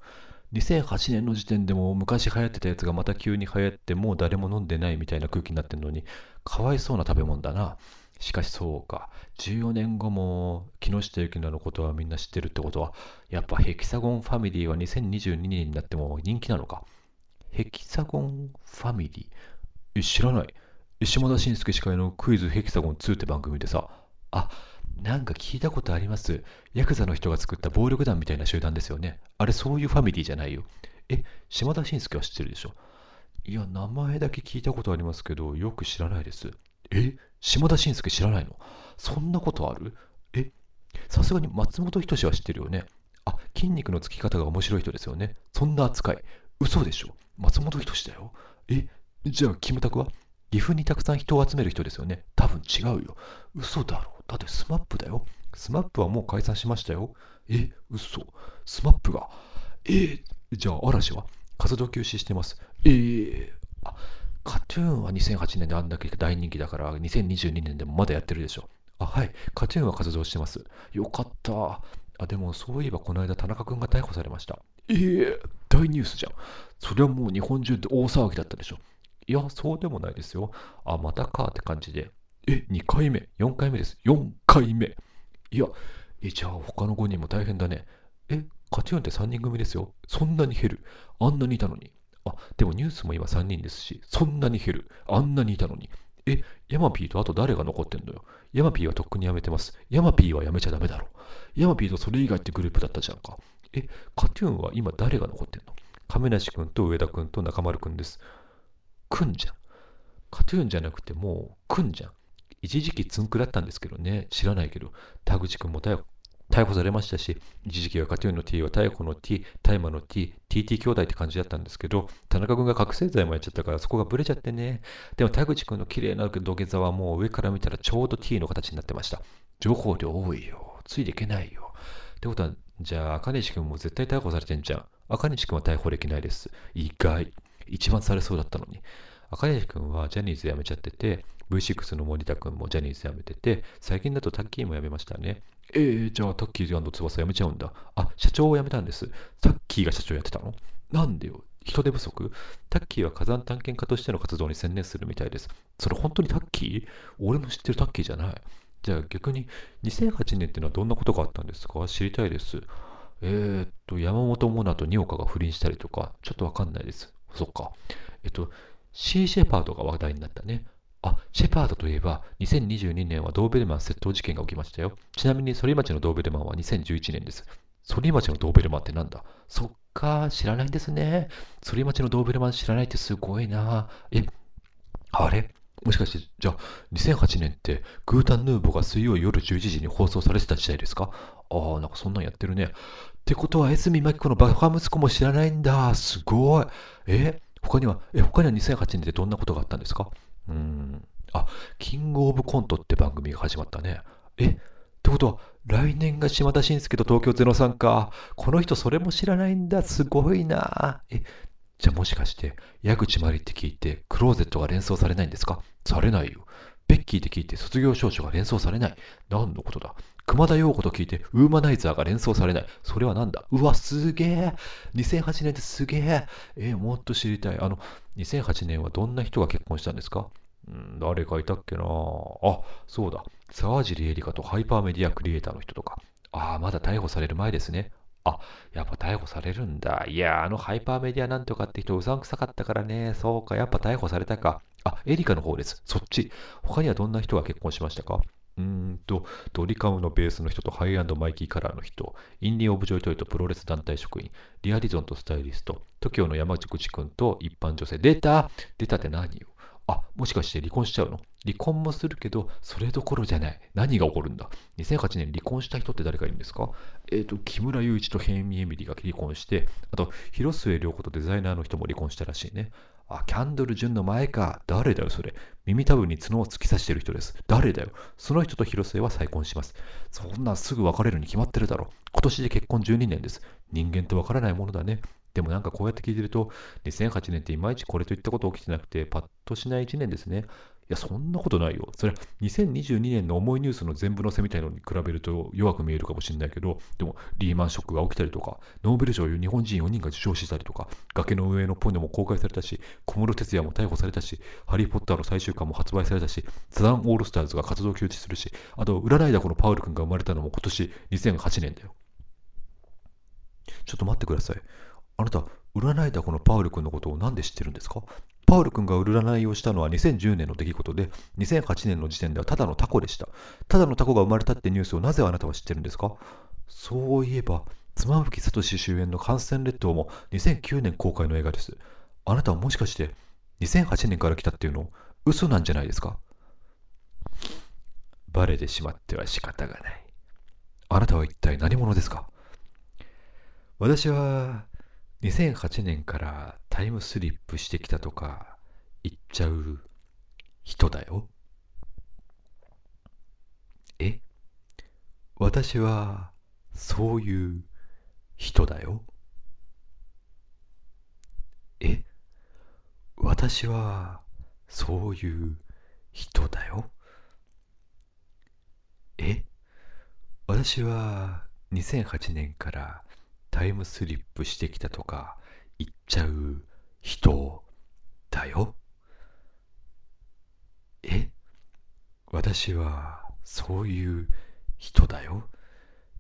2008年の時点でも昔流行ってたやつがまた急に流行ってもう誰も飲んでないみたいな空気になってるのにかわいそうな食べ物だな。しかしそうか。14年後も木下ゆきなのことはみんな知ってるってことはやっぱヘキサゴンファミリーは2022年になっても人気なのか。ヘキサゴンファミリー？知らない。島田紳介司会のクイズヘキサゴン2って番組でさ、あ、なんか聞いたことあります。ヤクザの人が作った暴力団みたいな集団ですよね。あれそういうファミリーじゃないよ。え、島田紳介は知ってるでしょ？いや、名前だけ聞いたことありますけど、よく知らないです。え島田紳介知らないの？そんなことある？えさすがに松本人志は知ってるよね？あ、筋肉のつき方が面白い人ですよね。そんな扱い。嘘でしょ？松本人志だよ。えじゃあ、キムタクは？岐阜にたくさん人を集める人ですよね。多分違うよ。嘘だろ。だってスマップだよ。スマップはもう解散しましたよ。え、嘘。スマップが。えじゃあ嵐は？活動休止してます。えー、あ、 KAT-TUNは2008年であんだけ大人気だから2022年でもまだやってるでしょ。あ、はい。 KAT-TUNは活動してます。よかった。あ、でもそういえばこの間田中君が逮捕されました。ええー、大ニュースじゃん。そりゃもう日本中で大騒ぎだったでしょ。いや、そうでもないですよ。あ、またかって感じで。え、2回目 ?4 回目です。4回目。いや、え、じゃあ他の5人も大変だね。え、カチューンって3人組ですよ。そんなに減る。あんなにいたのに。あ、でもニュースも今3人ですし、そんなに減る。あんなにいたのに。え、ヤマピーとあと誰が残ってんのよ？ヤマピーはとっくに辞めてます。ヤマピーは辞めちゃダメだろ。ヤマピーとそれ以外ってグループだったじゃんか。え、カテューンは今誰が残ってんの？亀梨君と上田君と中丸君です。くんじゃん。カトゥーンじゃなくてもうくんじゃん。一時期つんくだったんですけどね、知らないけど、田口くんも逮捕されましたし、一時期はカテューンの T は逮捕の T、大麻の T、TT 兄弟って感じだったんですけど、田中君が覚醒剤もやっちゃったからそこがブレちゃってね。でも田口君の綺麗な土下座はもう上から見たらちょうど T の形になってました。情報量多いよ。ついていけないよ。ってことは、じゃあ赤西君も絶対逮捕されてんじゃん。赤西君は逮捕できないです。意外。一番されそうだったのに。赤西君はジャニーズ辞めちゃってて、V6 の森田君もジャニーズ辞めてて、最近だとタッキーも辞めましたね。えー、じゃあタッキー翼辞めちゃうんだ。あ、社長を辞めたんです。タッキーが社長やってたの？なんでよ？人手不足？タッキーは火山探検家としての活動に専念するみたいです。それ本当にタッキー？俺の知ってるタッキーじゃない。じゃあ逆に2008年ってのはどんなことがあったんですか？知りたいです。えー、っと、山本モナと仁岡が不倫したりとか、ちょっとわかんないです。そっか。えっと、シー・シェパードが話題になったね。あ、シェパードといえば、2022年はドーベルマン窃盗事件が起きましたよ。ちなみに、反町のドーベルマンは2011年です。反町のドーベルマンってなんだ？そっか、知らないんですね。反町のドーベルマン知らないってすごいな。え、あれ？もしかして、じゃあ、2008年って、グータンヌーボが水曜夜11時に放送されてた時代ですか？ああ、なんかそんなんやってるね。ってことは、江角真紀子のバカ息子も知らないんだ。すごい。え他には、え、他には2008年でどんなことがあったんですか？うん。あ、キングオブコントって番組が始まったね。え、ってことは、来年が島田紳介と東京03か。この人それも知らないんだ。すごいな。え、じゃあもしかして、矢口まりって聞いて、クローゼットが連想されないんですか？されないよ。ベッキーって聞いて、卒業証書が連想されない。何のことだ熊田陽子と聞いて、ウーマナイザーが連想されない。それはなんだうわ、すげえ !2008 年ってすげええー、もっと知りたい。あの、2008年はどんな人が結婚したんですか？ん誰かいたっけなあ、そうだ。沢尻エリカとハイパーメディアクリエイターの人とか。ああ、まだ逮捕される前ですね。あ、やっぱ逮捕されるんだ。いや、あのハイパーメディアなんとかって人うさんくさかったからね。そうか、やっぱ逮捕されたか。あ、エリカの方です。そっち。他にはどんな人が結婚しましたか？うんと、ドリカムのベースの人と HIGH and MIGHTY COLOR の人、インリン・オブ・ジョイトイとプロレス団体職員、リア・ディゾンとスタイリスト、TOKIO の山口くんと一般女性、出た出たって何よ？あ、もしかして離婚しちゃうの？離婚もするけど、それどころじゃない。何が起こるんだ ?2008 年離婚した人って誰かいるんですか？えっ、と、木村雄一とヘンミエミリーが離婚して、あと、広末涼子とデザイナーの人も離婚したらしいね。あ、キャンドル・ジュンの前か。誰だよ、それ。耳たぶに角を突き刺してる人です。誰だよ。その人と広末は再婚します。そんなすぐ別れるに決まってるだろ。今年で結婚12年です。人間ってわからないものだね。でもなんかこうやって聞いてると、2008年っていまいちこれといったこと起きてなくて、パッとしない1年ですね。いや、そんなことないよ。それは2022年の重いニュースの全部載せみたいのに比べると弱く見えるかもしれないけど、でもリーマンショックが起きたりとか、ノーベル賞を日本人4人が受賞したりとか、崖の上のポニョも公開されたし、小室哲也も逮捕されたし、ハリー・ポッターの最終巻も発売されたし、サザンオールスターズが活動休止するし、あと、占いだこのパウル君が生まれたのも今年2008年だよ。ちょっと待ってください。あなた、占いだこのパウル君のことを何で知ってるんですか？パウル君が占いをしたのは2010年の出来事で、2008年の時点ではただのタコでした。ただのタコが生まれたってニュースをなぜあなたは知ってるんですか？そういえば、妻夫木聡主演の感染列島も2009年公開の映画です。あなたはもしかして2008年から来たっていうの嘘なんじゃないですか？バレてしまっては仕方がない。あなたは一体何者ですか？私は2008年からタイムスリップしてきたとか言っちゃう人だよ。え？私はそういう人だよ。え？私はそういう人だよ。え？私は2008年からタイムスリップしてきたとか言っちゃう人だよ。え？私はそういう人だよ。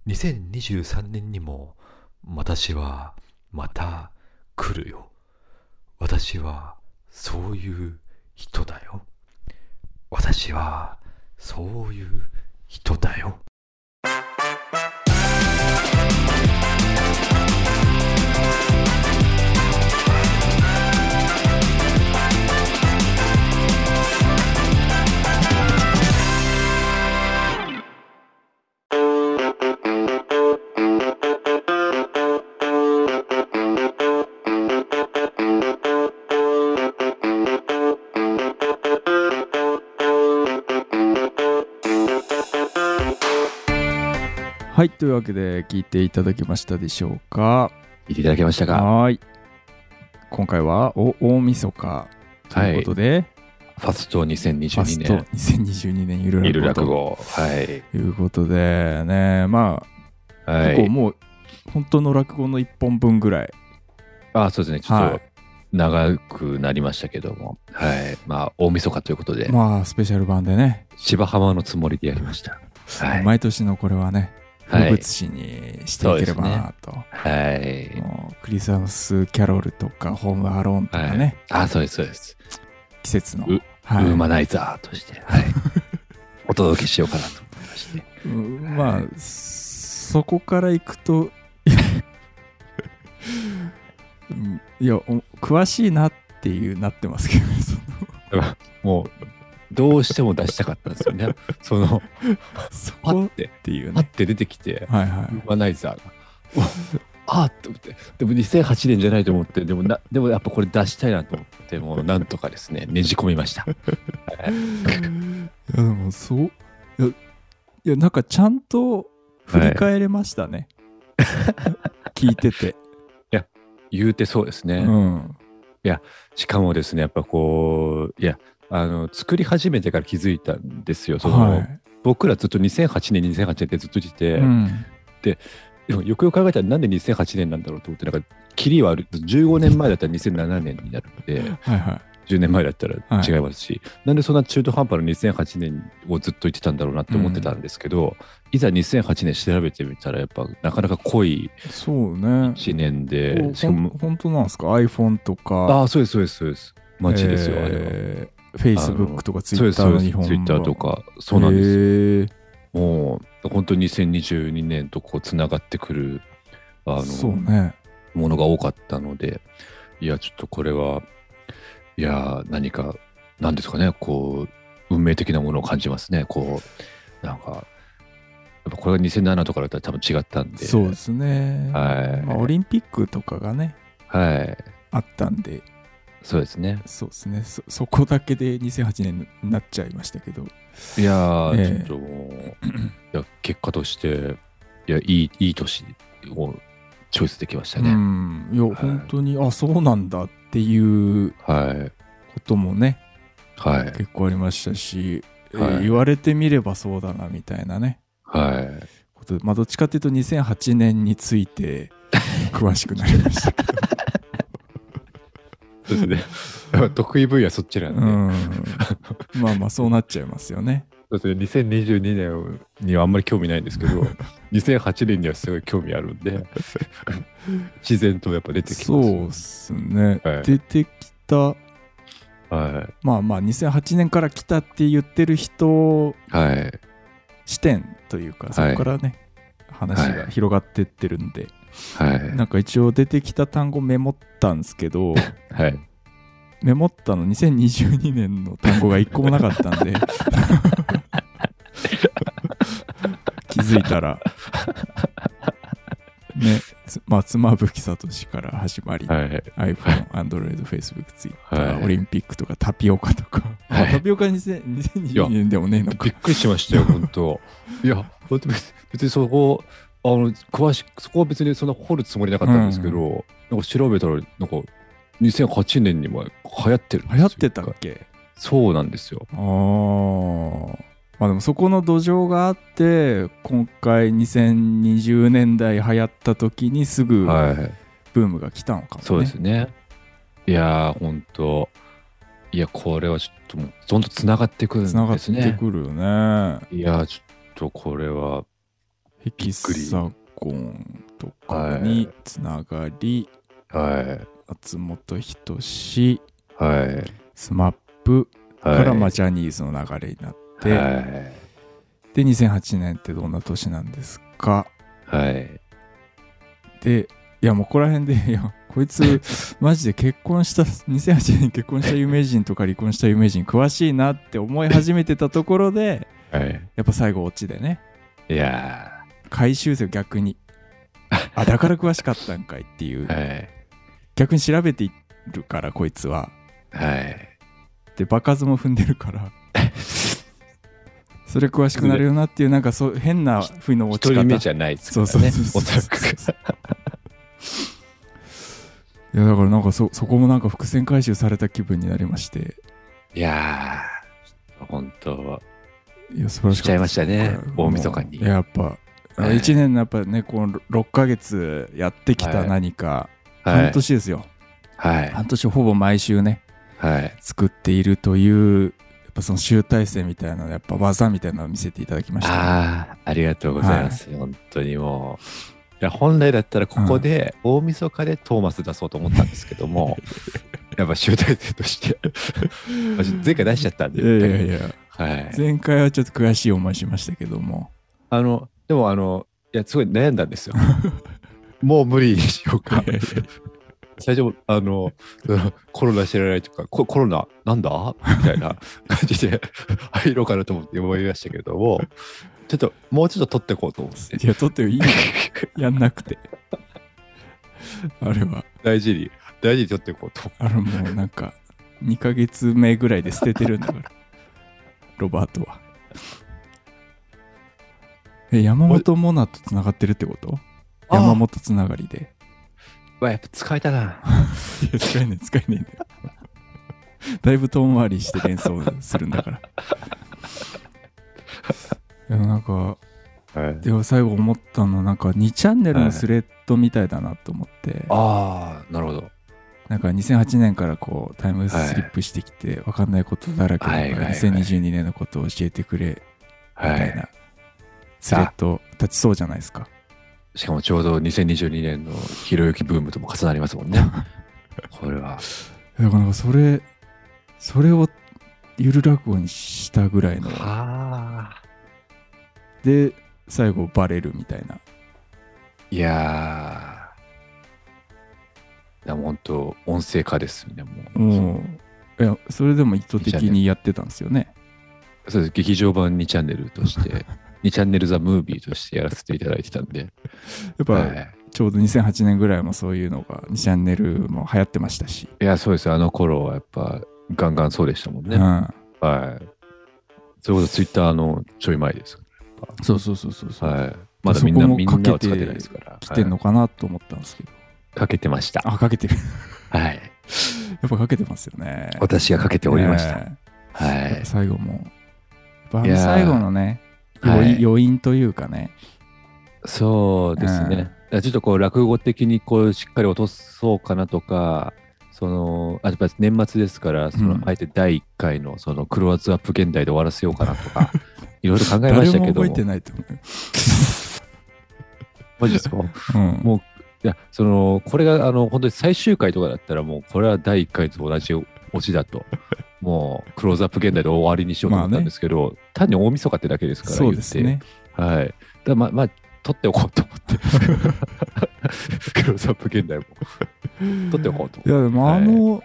2023年にも私はまた来るよ。私はそういう人だよ。私はそういう人だよ。はいというわけで聞いていただけましたでしょうか？見ていただけましたか？はーい今回はお大晦日ということで、ファストファ2022スト年。2022年ゆる落語落語。はい。ということでねまあ、はい。結構もう本当の落語の1本分ぐらいあ、そうですね。ちょっとはい長くなりましたけども。はい。まあ、大晦日ということで、まあスペシャル版でね、芝浜のつもりでやりました。はい。毎年のこれはねはい風物。詩にしていければなと、はい。もうクリスマスキャロルとかホームアローンとかね、あ、そうです、そうです。季節のうはいウーマナイザーとして、はい。*laughs* お届けしようかなと思いまして。うんまあそこからいくと *laughs* うんいやお詳しいなっていうなってますけど *laughs* もう、どうしても出したかったんですよね。*laughs* その、パッて、ていうね。パッて出てきて、はいはウーマナイザーが。*laughs* ああって思って、でも2008年じゃないと思って、でもな、でもやっぱこれ出したいなと思って、もうなんとかですね、ねじ込みました。*laughs* い。いやでもそう。いやいやなんかちゃんと振り返れましたね、聞いてて、言うてそうですね。うん。しかもですね、やっぱこう、いや、あの、作り始めてから気づいたんですよ。その、はい。僕らずっと2008年、2008年ってずっと言ってて、うん。でもよくよく考えたらなんで2008年なんだろうと思って、なんか、キリはある、15年前だったら2007年になるので、はいはい。10年前だったらはい。違いますし、なんでそんな中途半端な2008年をずっと言ってたんだろうなって思ってたんですけど、いざ2008年調べてみたら、やっぱなかなか濃いそうね。1年こで、うしかも、ほん本当なんですか？iPhone とか。ああ、そうです、そうです、そうです。マジですよ、あれは。えー Facebook とかそうです Twitter の日本ツイッターとか、そうなんですよ。すもう、本当に2022年とこう、つながってくる、あの、そうねものが多かったので、いや、ちょっとこれは、いや、何か、なんですかね、こう、運命的なものを感じますね。こう、なんか、やっぱこれが2007とかだったら多分違ったんで。そうですね、はいまあ、オリンピックとかがねはい。あったんでそうですね。そうですねそそこだけで2008年になっちゃいましたけどいやー、ええちょっともう、いや、結果として、いや、いい、いい年をチョイスできましたうね。んいや、はい本当にあそうなんだっていうはい。こともねはい。結構ありましたし、えはいー言われてみればそうだなみたいなねはい。ことでまあどっちかっていうと2008年について詳しくなりましたけど *laughs* ですね。*laughs* 得意分野そっちなんで。うん。まあまあそうなっちゃいますよね。そうですね、2022年にはあんまり興味ないんですけど、*laughs* 2008年にはすごい興味あるんで、自然とやっぱ出てきます。よね、そうっすね、はい。出てきた。はい。まあまあ2008年から来たって言ってる人はい。視点というかそこからね、話が広がってってるんで、はい。なんか一応出てきた単語メモったんですけど *laughs* はい。メモったの2022年の単語が一個もなかったんで *laughs* 気づいたらねつまあ妻夫木聡から始まり、はい。iPhone、Android、Facebook、Twitter、はいオリンピックとかタピオカとか、はいまあタピオカ2000 2022年でもねえのかびっくりしましたよ、本当。*laughs* いや、別にそこ、あの、詳しく、そこは別にそんな掘るつもりなかったんですけど、なんか調べたら、なんか、2008年にも流行ってるんですよ流行ってたっけ？そうなんですよ。あーまあでもそこの土壌があって今回2020年代流行った時にすぐはい。ブームが来たのかもね、そうですね。いやー、本当いや、これはちょっともう、どんどんつながってくるんですね。つながってくるよねいやー、ちょっとこれは、ヘキサゴンとかにつながり、はい。松本人志はい。スマップはい。からまあジャニーズの流れになって、はい。で2008年ってどんな年なんですか？はい。でいやもうここら辺でいやこいつ *laughs* マジで結婚した2008年に結婚した有名人とか離婚した有名人詳しいなって思い始めてたところではい。やっぱ最後オチでねいや回収性逆に。あだから詳しかったんかいっていう。ー、*laughs* はい。逆に調べているからこいつは。はい。で場数も踏んでるから。*laughs* それ詳しくなるよなっていうなんかそう変な不意の落ち方目じゃないですからね。そう。いやだからなんかそそこもなんか伏線回収された気分になりまして。いやー、本当。いや素晴らしかったしちゃいましたね大晦日に。やっぱ、はい1年のやっぱねこの6ヶ月やってきたはい。何か、はい。半年ですよ。はい。半年ほぼ毎週ねはい。作っているというやっぱその集大成みたいなやっぱ技みたいなのを見せていただきました。ね、ああ、ありがとうございます。本当にもう。いや本来だったらここで大晦日でトーマス出そうと思ったんですけども、*laughs* やっぱ集大成として。前回出しちゃったんで、いやいやいや。はい、前回はちょっと悔しい思いしましたけども。あのでもあのいやすごい悩んだんですよ。*laughs* もう無理にしようか。最初あのコロナ知らないとかココロナなんだ？みたいな *laughs* 感じで入ろうかなと思って思いましたけどもちょっともうちょっと取っていこうと思って。いや撮ってよいいよ。やんなくて。あれは。大事に大事に取っていこうとあれもうなんか2ヶ月目ぐらいで捨ててるんだから。ロバートはえ山本モナとつながってるってこと？山本つながりで。わやっぱ使えたな。*laughs* いや使えねえ使えねえんだよ。*laughs* だいぶ遠回りして連想するんだから。*laughs* いやなんかはい。でも最後思ったのなんか2チャンネルのスレッドみたいだなと思って、ああなるほど。なんか2008年からこうタイムスリップしてきて分かんないことだらけだからはいはいはい2022年のことを教えてくれみはたいなスレッド立ちそうじゃないですか。しかもちょうど2022年のひろゆきブームとも重なりますもんね *laughs* これはだからなんかそれそれをゆる落語にしたぐらいのはあ。で最後バレるみたいないやー。いや、もう本当、音声化ですよね、もう。もういやそれでも意図的にやってたんですよねそうです。劇場版2チャンネルとして、*laughs* 2チャンネルザ・ムービーとしてやらせていただいてたんで。やっぱ、はいちょうど2008年ぐらいもそういうのが2チャンネルも流行ってましたし、いや、そうですよ。あの頃はやっぱ、ガンガンそうでしたもんね。うん、はい。それこそツイッターのちょい前です。そうそうそうそうそう、はい。まだみんな、みんなはかけて使ってないですから。来てんのかなと思ったんですけど、はいかけてました。あかけてるはい。*laughs* やっぱかけてますよね私がかけておりました。ねはい。最後もやっぱあいやーの最後のねはい余韻というかね。そうですね。うん。ちょっとこう落語的にこうしっかり落とそうかなとか、そのあやっぱり年末ですから、そのうん。あえて第1回のそのクローズアップ現代で終わらせようかなとか、*laughs* いろいろ考えま誰したけども。覚えてないと思う。マジですか？うん。もういや、その、これが、あの、本当に最終回とかだったら、もう、これは第1回と同じオチだと、もう、クローズアップ現代で終わりにしようと思ったんですけど、単に大晦日ってだけですから、そうですね言って。はい。だまあ、まあ、取っておこうと思って。*laughs* クローズアップ現代も。取っておこうといやでもはいあの、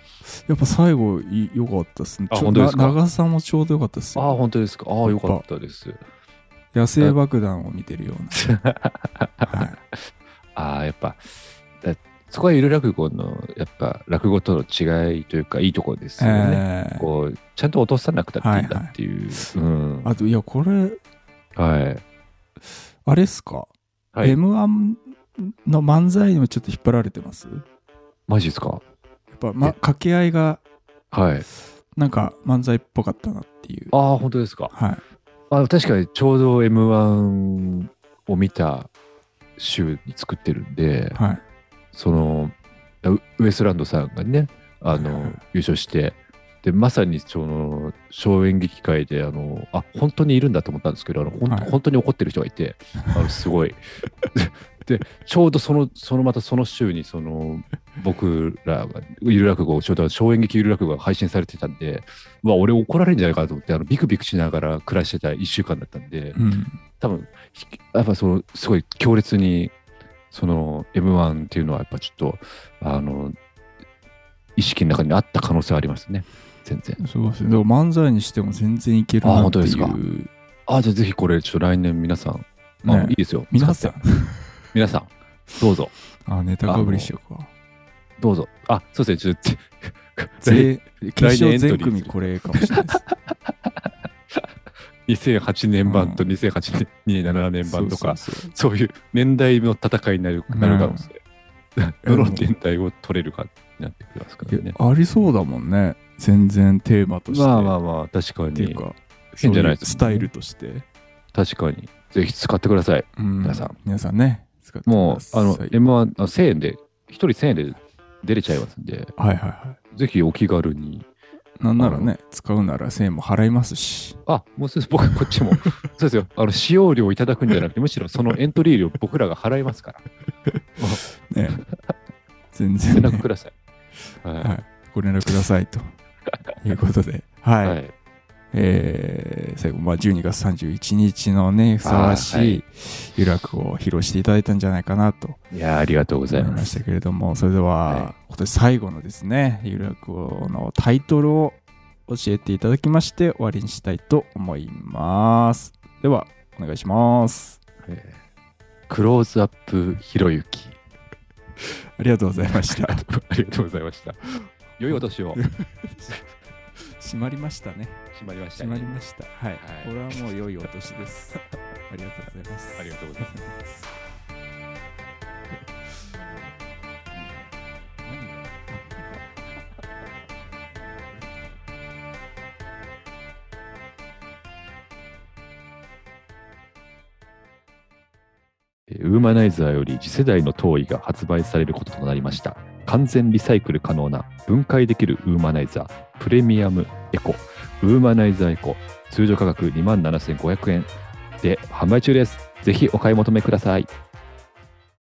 やっぱ最後い良かったですねあ本当ですか？な長さもちょうど良かったですよああ、本当ですか？ああ、よかったです。野生爆弾を見てるような、*laughs* はいああ、やっぱ、だそこはゆる落語の、やっぱ、落語との違いというか、いいところですよね。えーこう、ちゃんと落とさなくたっていいんだっていう。うん。あといやこれはい。あれっすか、はい m 1の漫才にもちょっと引っ張られてます？やマジですか？っぱ、ま、え掛け合いがはい。なんか漫才っぽかったなっていうああ、本当ですか。はいあ確かにちょうど M1 を見た週に作ってるんで、はいその、ウウエストランドさんがね、あの、優勝して、で、まさにその、小演劇会で、あの、あ、本当にいるんだと思ったんですけど、あの、ほんはい。本当に怒ってる人がいて、あの、すごい。*laughs* で、ちょうどその、そのまたその週に、その、僕らが、ゆる落語、ちょうど小演劇ゆる落語が配信されてたんで、うわ、俺怒られるんじゃないかなと思って、あの、ビクビクしながら暮らしてた1週間だったんで、うん。多分ひやっぱそのすごい強烈にその M1 っていうのはやっぱちょっとあの意識の中にあった可能性はありますね。全然。そうですね。でも漫才にしても全然いけるなっていあ本当ですか？うあじゃあぜひこれちょっと来年皆さん、あね。いいですよ。皆さん。皆さん。どうぞ。あネタかぶりしようか。どうぞ。あそうですね。ちょっとぜ決勝エントリー全組これかもしれないです *laughs* 2008年版と2008年、2007年版とかそういう年代の戦いになるなる可能性、どのうん年代を取れるかになってきますからね。ありそうだもんね。全然テーマとして。まあまあまあ確かに。っていうか変じゃないですそううスタイルとして、確かに。ぜひ使ってください。うん。皆さん。皆さんねもう、あの、M1、あ1000円で、1人1000円で出れちゃいますんで、はいはいはい。ぜひお気軽に。なんならね使うなら1000円も払いますしあ、もうすぐ僕、こっちも。*laughs* そうですよ。あの、使用料いただくんじゃなくて、むしろそのエントリー料僕らが払いますから。*laughs* ね全連然、ね絡ください。ははい、ご連絡くださいということではい、い。はい。えー最後、まあ、12月31日のねふさわしいゆる落語を披露していただいたんじゃないかなといやーありがとうございま。したけれどもそれでは、は今年最後のですねゆる落語のタイトルを教えていただきまして終わりにしたいと思いますではお願いしますえークローズアップひろゆき。ありがとうございました *laughs* ありがとうございました。良いお年を。*laughs* 閉まりましたね。閉まりました閉まね。りました。はい、はい。これはもう良いお年です。*laughs* ありがとうございます。ありがとうございます。ウーマナイザーより次世代のトーイが発売されることとなりました。完全リサイクル可能な分解できるウーマナイザープレミアムエコウーマナイザーエコ通常価格2万7500円で販売中です。ぜひお買い求めください。